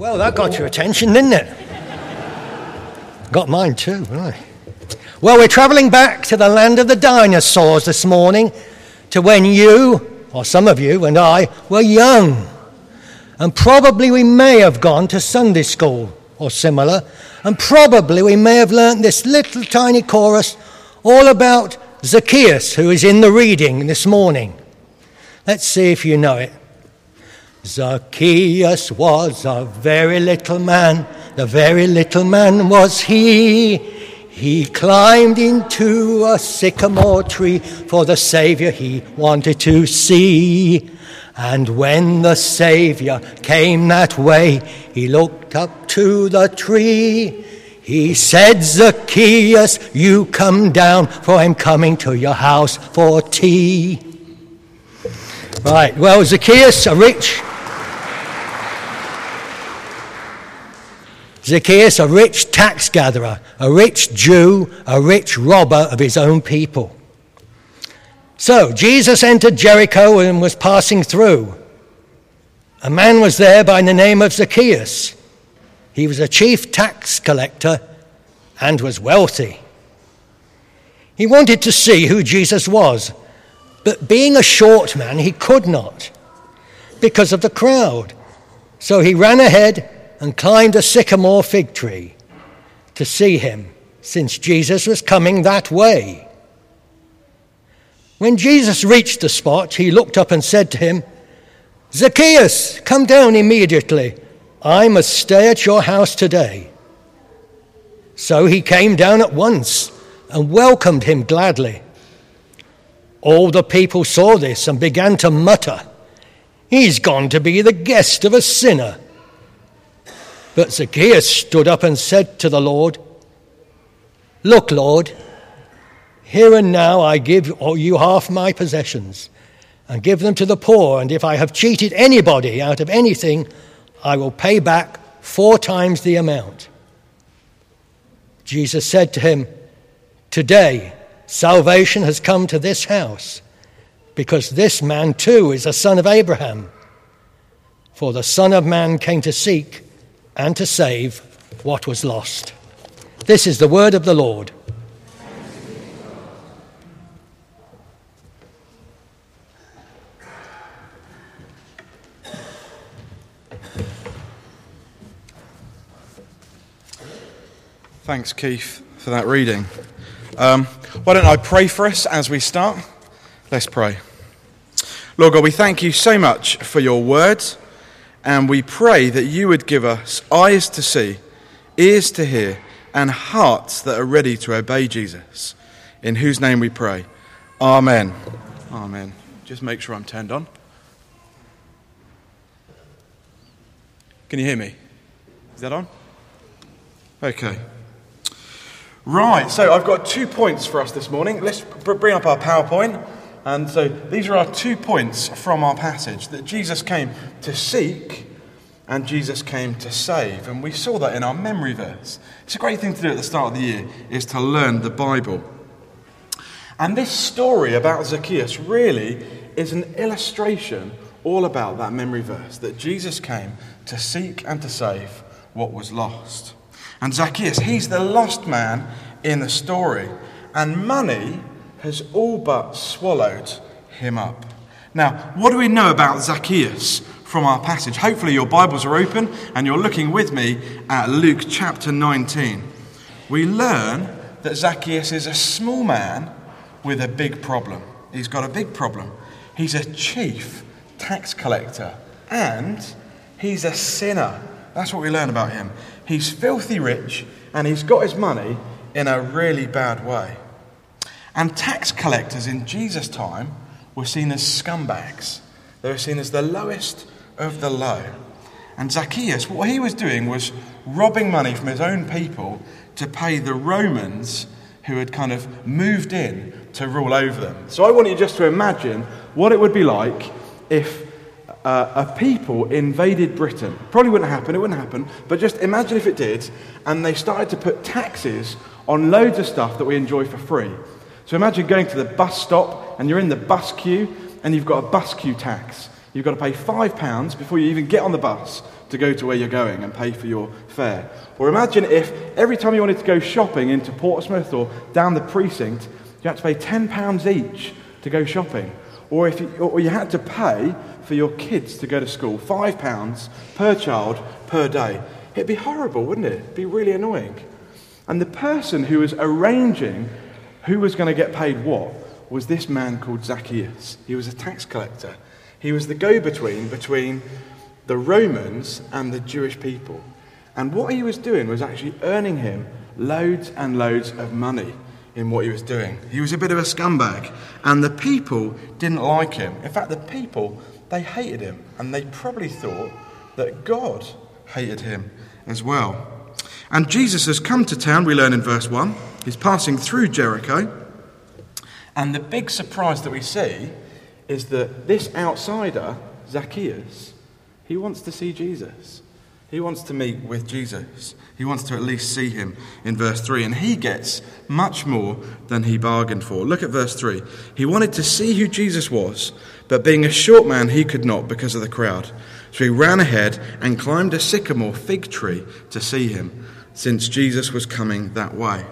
Well, that got your attention, didn't it? got mine too, right. Well, we're travelling back to the land of the dinosaurs this morning, to when you, or some of you, and I were young. And probably we may have gone to Sunday school or similar, and probably we may have learnt this little tiny chorus all about Zacchaeus, who is in the reading this morning. Let's see if you know it. Zacchaeus was a very little man, the very little man was he. He climbed into a sycamore tree for the Saviour he wanted to see. And when the Saviour came that way, he looked up to the tree. He said, Zacchaeus, you come down, for I'm coming to your house for tea. Right, well, Zacchaeus, a rich Zacchaeus, a rich tax gatherer, a rich Jew, a rich robber of his own people. So Jesus entered Jericho and was passing through. A man was there by the name of Zacchaeus. He was a chief tax collector and was wealthy. He wanted to see who Jesus was, but being a short man, he could not because of the crowd. So he ran ahead and climbed a sycamore fig tree to see him, since Jesus was coming that way. When Jesus reached the spot, he looked up and said to him, Zacchaeus, come down immediately. I must stay at your house today. So he came down at once and welcomed him gladly. All the people saw this and began to mutter, He's gone to be the guest of a sinner. But Zacchaeus stood up and said to the Lord, Look, Lord, here and now I give you half my possessions and give them to the poor, and if I have cheated anybody out of anything, I will pay back four times the amount. Jesus said to him, Today salvation has come to this house, because this man too is a son of Abraham. For the Son of Man came to seek and to save what was lost. This is the word of the Lord. Thanks, Keith, for that reading. Um, why don't I pray for us as we start? Let's pray. Lord God, we thank you so much for your words. And we pray that you would give us eyes to see, ears to hear, and hearts that are ready to obey Jesus. In whose name we pray. Amen. Amen. Just make sure I'm turned on. Can you hear me? Is that on? Okay. Right, so I've got two points for us this morning. Let's bring up our PowerPoint. And so these are our two points from our passage that Jesus came to seek and Jesus came to save. And we saw that in our memory verse. It's a great thing to do at the start of the year is to learn the Bible. And this story about Zacchaeus really is an illustration all about that memory verse that Jesus came to seek and to save what was lost. And Zacchaeus, he's the lost man in the story. And money has all but swallowed him up. Now, what do we know about Zacchaeus from our passage? Hopefully, your Bibles are open and you're looking with me at Luke chapter 19. We learn that Zacchaeus is a small man with a big problem. He's got a big problem. He's a chief tax collector and he's a sinner. That's what we learn about him. He's filthy rich and he's got his money in a really bad way. And tax collectors in Jesus' time were seen as scumbags. They were seen as the lowest of the low. And Zacchaeus, what he was doing was robbing money from his own people to pay the Romans who had kind of moved in to rule over them. So I want you just to imagine what it would be like if uh, a people invaded Britain. Probably wouldn't happen, it wouldn't happen, but just imagine if it did, and they started to put taxes on loads of stuff that we enjoy for free. So imagine going to the bus stop and you're in the bus queue and you've got a bus queue tax. You've got to pay five pounds before you even get on the bus to go to where you're going and pay for your fare. Or imagine if every time you wanted to go shopping into Portsmouth or down the precinct, you had to pay £10 each to go shopping. Or if you, or you had to pay for your kids to go to school, £5 per child per day. It'd be horrible, wouldn't it? It'd be really annoying. And the person who was arranging who was going to get paid what was this man called Zacchaeus. He was a tax collector. He was the go between between the Romans and the Jewish people. And what he was doing was actually earning him loads and loads of money in what he was doing. He was a bit of a scumbag, and the people didn't like him. In fact, the people, they hated him, and they probably thought that God hated him as well. And Jesus has come to town, we learn in verse 1. He's passing through Jericho. And the big surprise that we see is that this outsider, Zacchaeus, he wants to see Jesus. He wants to meet with Jesus. He wants to at least see him in verse 3. And he gets much more than he bargained for. Look at verse 3. He wanted to see who Jesus was, but being a short man, he could not because of the crowd. So he ran ahead and climbed a sycamore fig tree to see him, since Jesus was coming that way.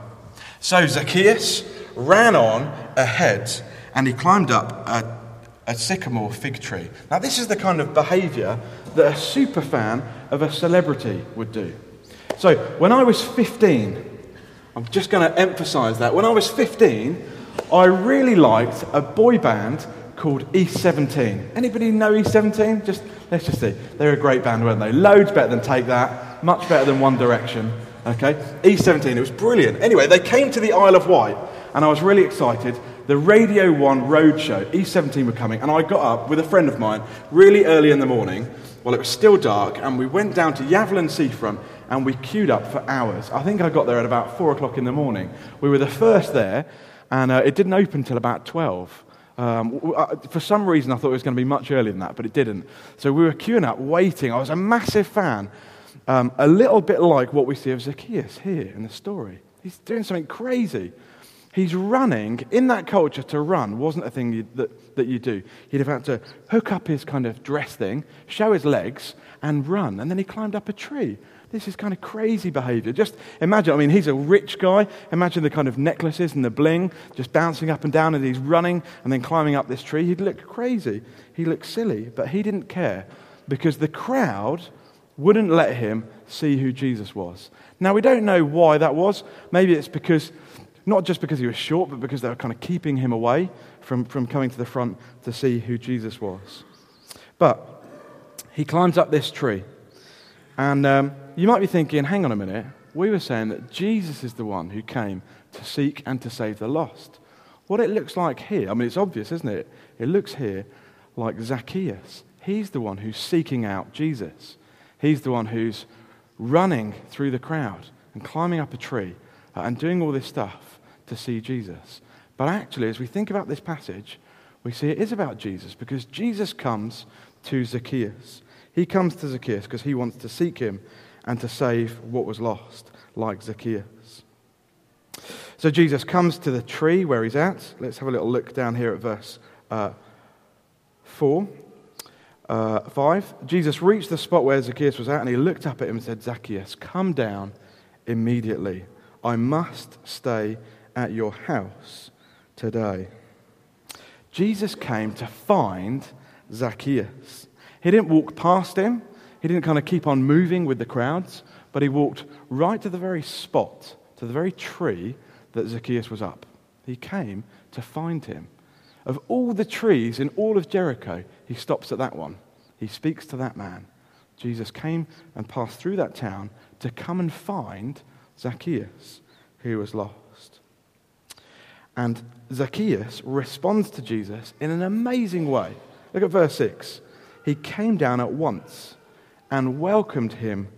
So Zacchaeus ran on ahead and he climbed up a, a sycamore fig tree. Now, this is the kind of behavior that a super fan of a celebrity would do. So, when I was 15, I'm just going to emphasize that. When I was 15, I really liked a boy band called E17. Anybody know E17? Just let's just see. They're a great band, weren't they? Loads better than Take That, much better than One Direction. Okay, E17. It was brilliant. Anyway, they came to the Isle of Wight, and I was really excited. The Radio 1 Roadshow, E17 were coming, and I got up with a friend of mine really early in the morning while it was still dark, and we went down to Yaverland Seafront and we queued up for hours. I think I got there at about four o'clock in the morning. We were the first there, and uh, it didn't open until about 12. Um, uh, for some reason, I thought it was going to be much earlier than that, but it didn't. So we were queuing up, waiting. I was a massive fan, um, a little bit like what we see of Zacchaeus here in the story. He's doing something crazy. He's running. In that culture, to run wasn't a thing you, that, that you do. He'd have had to hook up his kind of dress thing, show his legs, and run. And then he climbed up a tree. This is kind of crazy behavior. Just imagine, I mean, he's a rich guy. Imagine the kind of necklaces and the bling just bouncing up and down as he's running and then climbing up this tree. He'd look crazy. He looked silly, but he didn't care because the crowd wouldn't let him see who Jesus was. Now, we don't know why that was. Maybe it's because, not just because he was short, but because they were kind of keeping him away from, from coming to the front to see who Jesus was. But he climbs up this tree. And um, you might be thinking, hang on a minute, we were saying that Jesus is the one who came to seek and to save the lost. What it looks like here, I mean, it's obvious, isn't it? It looks here like Zacchaeus. He's the one who's seeking out Jesus. He's the one who's running through the crowd and climbing up a tree uh, and doing all this stuff to see Jesus. But actually, as we think about this passage, we see it is about Jesus because Jesus comes to Zacchaeus. He comes to Zacchaeus because he wants to seek him and to save what was lost, like Zacchaeus. So Jesus comes to the tree where he's at. Let's have a little look down here at verse uh, 4. Uh, 5. Jesus reached the spot where Zacchaeus was at and he looked up at him and said, Zacchaeus, come down immediately. I must stay at your house today. Jesus came to find Zacchaeus. He didn't walk past him, he didn't kind of keep on moving with the crowds, but he walked right to the very spot, to the very tree that Zacchaeus was up. He came to find him. Of all the trees in all of Jericho, he stops at that one. He speaks to that man. Jesus came and passed through that town to come and find Zacchaeus, who was lost. And Zacchaeus responds to Jesus in an amazing way. Look at verse 6. He came down at once and welcomed him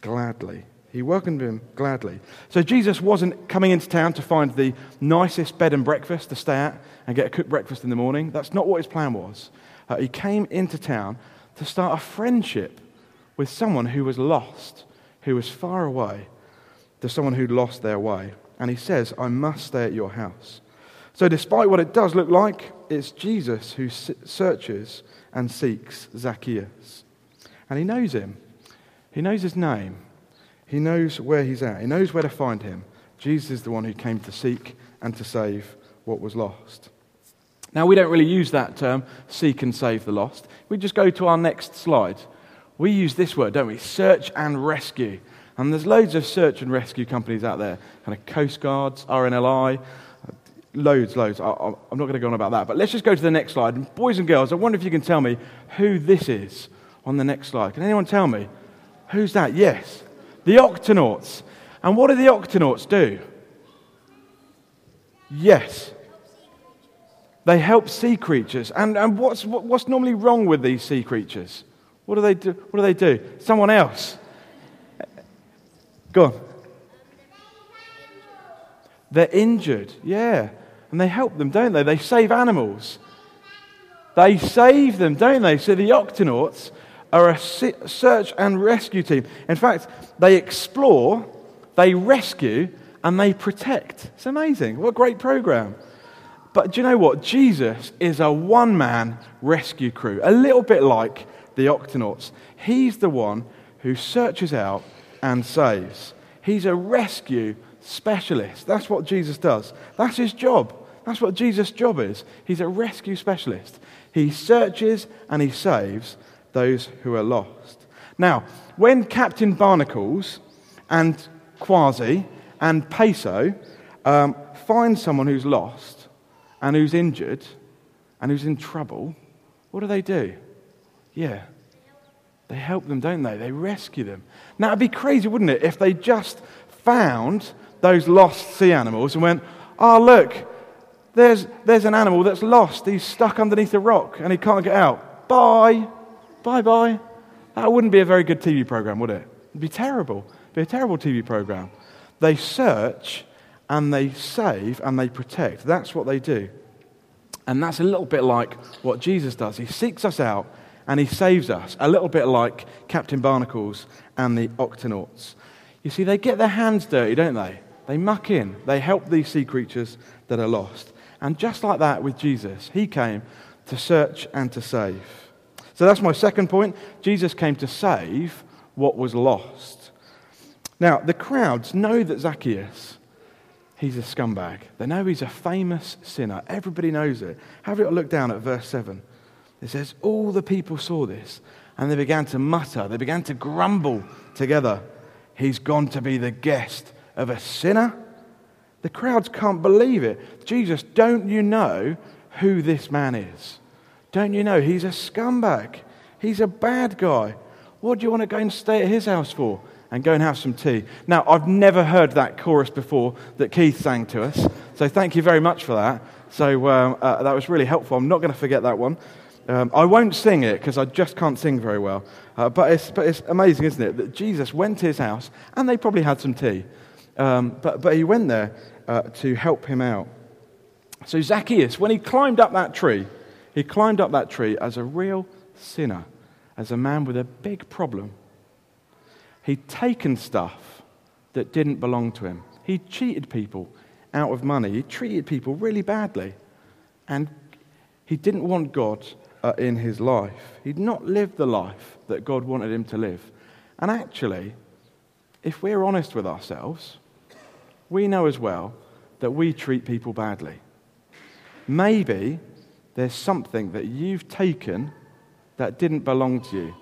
gladly. He welcomed him gladly. So Jesus wasn't coming into town to find the nicest bed and breakfast to stay at and get a cooked breakfast in the morning. That's not what his plan was. Uh, he came into town to start a friendship with someone who was lost, who was far away, to someone who'd lost their way. And he says, I must stay at your house. So, despite what it does look like, it's Jesus who searches and seeks Zacchaeus. And he knows him. He knows his name. He knows where he's at. He knows where to find him. Jesus is the one who came to seek and to save what was lost. Now, we don't really use that term, seek and save the lost. We just go to our next slide. We use this word, don't we? Search and rescue. And there's loads of search and rescue companies out there, kind of Coast Guards, RNLI, loads, loads. I, am not going to go on about that. But let's just go to the next slide. And boys and girls, I wonder if you can tell me who this is on the next slide. Can anyone tell me? Who's that? Yes. The Octonauts. And what do the Octonauts do? Yes. They help sea creatures. And, and what's, what's normally wrong with these sea creatures? What do they do? What do they do? Someone else. Go on. They're injured, yeah. And they help them, don't they? They save animals. They save them, don't they? So the Octonauts are a search and rescue team. In fact, they explore, they rescue, and they protect. It's amazing. What a great program. But do you know what? Jesus is a one man rescue crew, a little bit like the Octonauts. He's the one who searches out and saves. He's a rescue specialist. That's what Jesus does. That's his job. That's what Jesus' job is. He's a rescue specialist. He searches and he saves those who are lost. Now, when Captain Barnacles and Kwazii and Peso um, find someone who's lost and who's injured and who's in trouble, what do they do? Yeah, they help them, don't they? They rescue them. Now, it'd be crazy, wouldn't it, if they just found those lost sea animals and went, oh, look, there's, there's an animal that's lost. He's stuck underneath a rock and he can't get out. Bye. Bye bye. That wouldn't be a very good TV program, would it? It'd be terrible. It'd be a terrible TV program. They search and they save and they protect. That's what they do. And that's a little bit like what Jesus does. He seeks us out and he saves us, a little bit like Captain Barnacles and the Octonauts. You see, they get their hands dirty, don't they? They muck in, they help these sea creatures that are lost. And just like that with Jesus, he came to search and to save. So that's my second point. Jesus came to save what was lost. Now, the crowds know that Zacchaeus, he's a scumbag. They know he's a famous sinner. Everybody knows it. Have a look down at verse 7. It says, All the people saw this, and they began to mutter, they began to grumble together. He's gone to be the guest of a sinner. The crowds can't believe it. Jesus, don't you know who this man is? Don't you know he's a scumbag? He's a bad guy. What do you want to go and stay at his house for? And go and have some tea. Now, I've never heard that chorus before that Keith sang to us. So thank you very much for that. So um, uh, that was really helpful. I'm not going to forget that one. Um, I won't sing it because I just can't sing very well. Uh, but, it's, but it's amazing, isn't it, that Jesus went to his house and they probably had some tea. Um, but, but he went there uh, to help him out. So Zacchaeus, when he climbed up that tree, he climbed up that tree as a real sinner, as a man with a big problem. He'd taken stuff that didn't belong to him. He cheated people out of money. He treated people really badly. And he didn't want God uh, in his life. He'd not lived the life that God wanted him to live. And actually, if we're honest with ourselves, we know as well that we treat people badly. Maybe there's something that you've taken that didn't belong to you.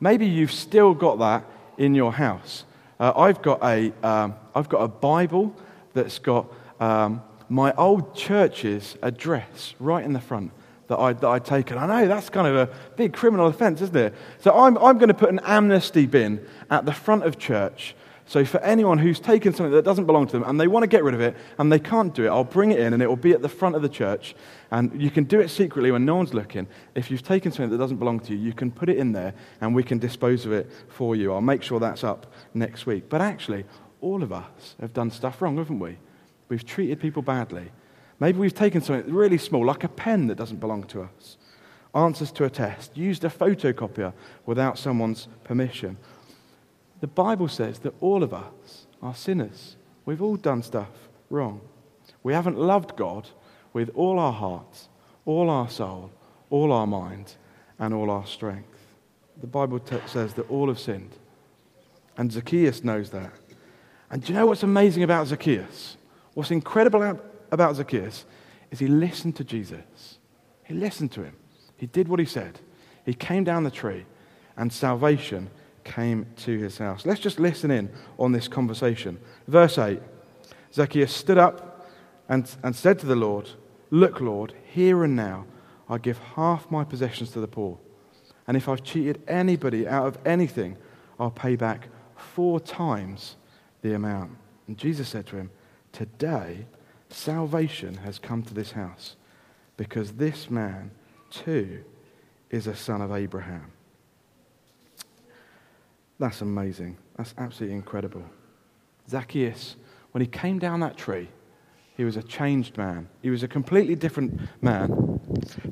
Maybe you've still got that in your house. Uh, I've, got a, um, got a Bible that's got um, my old church's address right in the front that, I, that I'd taken. I know that's kind of a big criminal offense, isn't it? So I'm, I'm going to put an amnesty bin at the front of church. So for anyone who's taken something that doesn't belong to them and they want to get rid of it and they can't do it, I'll bring it in and it will be at the front of the church. And you can do it secretly when no one's looking. If you've taken something that doesn't belong to you, you can put it in there and we can dispose of it for you. I'll make sure that's up next week. But actually, all of us have done stuff wrong, haven't we? We've treated people badly. Maybe we've taken something really small, like a pen that doesn't belong to us, answers to a test, used a photocopier without someone's permission. The Bible says that all of us are sinners. We've all done stuff wrong. We haven't loved God with all our hearts, all our soul, all our mind, and all our strength. The Bible t- says that all have sinned. And Zacchaeus knows that. And do you know what's amazing about Zacchaeus? What's incredible about Zacchaeus is he listened to Jesus. He listened to him. He did what he said. He came down the tree, and salvation came to his house. Let's just listen in on this conversation. Verse 8 Zacchaeus stood up and, and said to the Lord, Look, Lord, here and now I give half my possessions to the poor. And if I've cheated anybody out of anything, I'll pay back four times the amount. And Jesus said to him, Today salvation has come to this house, because this man too is a son of Abraham. That's amazing. That's absolutely incredible. Zacchaeus, when he came down that tree, he was a changed man. He was a completely different man.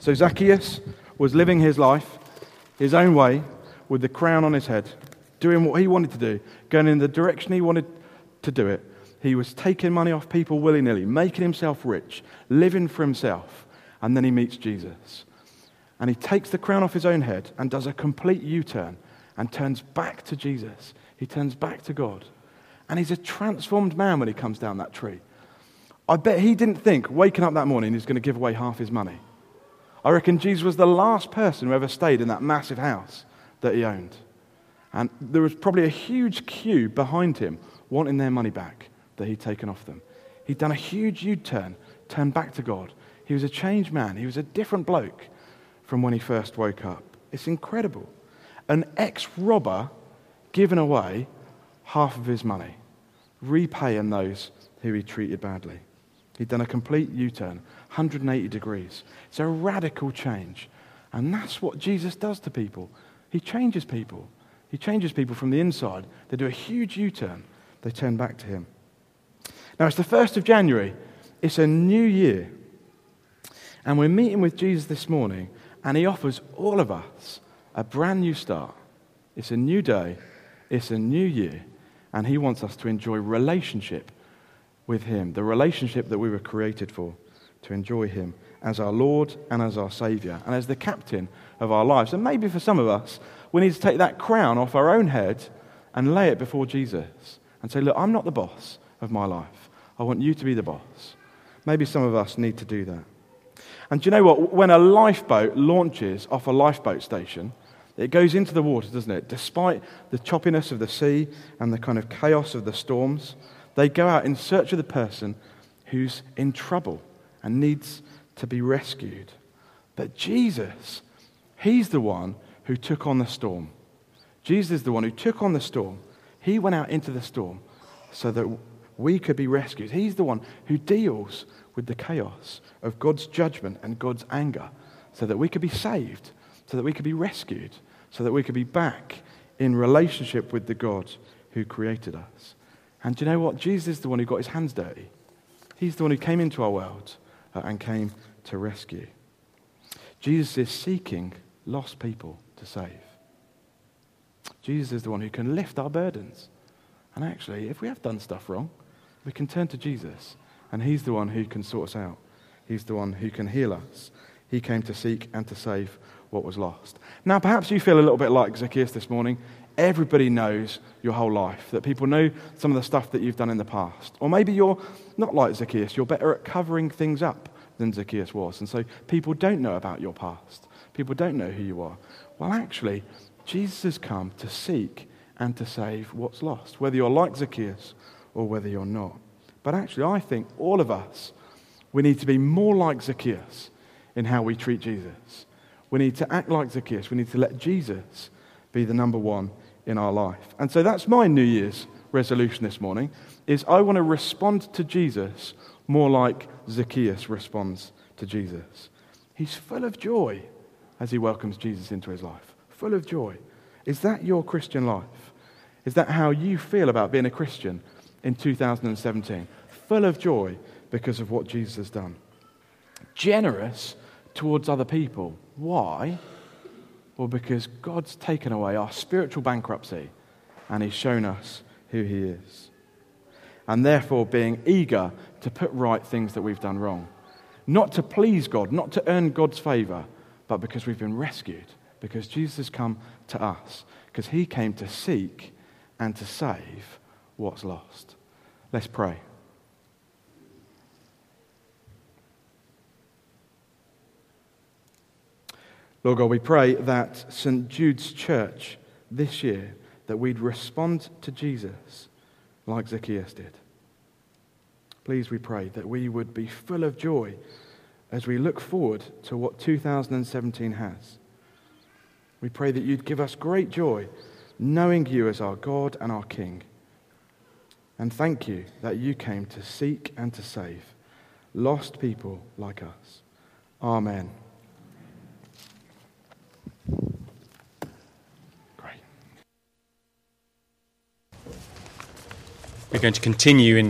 So Zacchaeus was living his life his own way with the crown on his head, doing what he wanted to do, going in the direction he wanted to do it. He was taking money off people willy nilly, making himself rich, living for himself. And then he meets Jesus. And he takes the crown off his own head and does a complete U turn and turns back to Jesus. He turns back to God. And he's a transformed man when he comes down that tree. I bet he didn't think waking up that morning he's going to give away half his money. I reckon Jesus was the last person who ever stayed in that massive house that he owned. And there was probably a huge queue behind him wanting their money back that he'd taken off them. He'd done a huge U turn, turned back to God. He was a changed man. He was a different bloke from when he first woke up. It's incredible. An ex robber giving away half of his money, repaying those who he treated badly. He'd done a complete U turn, 180 degrees. It's a radical change. And that's what Jesus does to people. He changes people. He changes people from the inside. They do a huge U turn, they turn back to Him. Now, it's the 1st of January, it's a new year. And we're meeting with Jesus this morning, and He offers all of us a brand new start. It's a new day, it's a new year, and He wants us to enjoy relationship with Him, the relationship that we were created for, to enjoy Him as our Lord and as our Savior, and as the captain of our lives. And maybe for some of us, we need to take that crown off our own head and lay it before Jesus and say, Look, I'm not the boss of my life. I want you to be the boss. Maybe some of us need to do that. And do you know what? When a lifeboat launches off a lifeboat station, it goes into the water, doesn't it? Despite the choppiness of the sea and the kind of chaos of the storms, they go out in search of the person who's in trouble and needs to be rescued. But Jesus, He's the one who took on the storm. Jesus is the one who took on the storm. He went out into the storm so that we could be rescued. He's the one who deals with the chaos of God's judgment and God's anger so that we could be saved, so that we could be rescued, so that we could be back in relationship with the God who created us. And do you know what? Jesus is the one who got his hands dirty. He's the one who came into our world uh, and came to rescue. Jesus is seeking lost people to save. Jesus is the one who can lift our burdens. And actually, if we have done stuff wrong, we can turn to Jesus, and He's the one who can sort us out. He's the one who can heal us. He came to seek and to save what was lost. Now, perhaps you feel a little bit like Zacchaeus this morning everybody knows your whole life, that people know some of the stuff that you've done in the past. Or maybe you're not like Zacchaeus, you're better at covering things up than Zacchaeus was. And so people don't know about your past, people don't know who you are. Well, actually, Jesus has come to seek and to save what's lost, whether you're like Zacchaeus or whether you're not. But actually, I think all of us, we need to be more like Zacchaeus in how we treat Jesus. We need to act like Zacchaeus. We need to let Jesus be the number one in our life. And so that's my New Year's resolution this morning is I want to respond to Jesus more like Zacchaeus responds to Jesus. He's full of joy as he welcomes Jesus into his life. Full of joy. Is that your Christian life? Is that how you feel about being a Christian in 2017? Full of joy because of what Jesus has done. Generous towards other people. Why? Well, because God's taken away our spiritual bankruptcy and He's shown us who He is. And therefore, being eager to put right things that we've done wrong. not to please God, not to earn God's favor, but because we've been rescued, because Jesus has come to us, because he came to seek and to save what's lost. Let's pray. Lord God, we pray that St. Jude's Church this year, that we'd respond to Jesus like Zacchaeus did. Please, we pray that we would be full of joy as we look forward to what 2017 has. We pray that you'd give us great joy knowing you as our God and our King. And thank you that you came to seek and to save lost people like us. Amen. We're going to continue in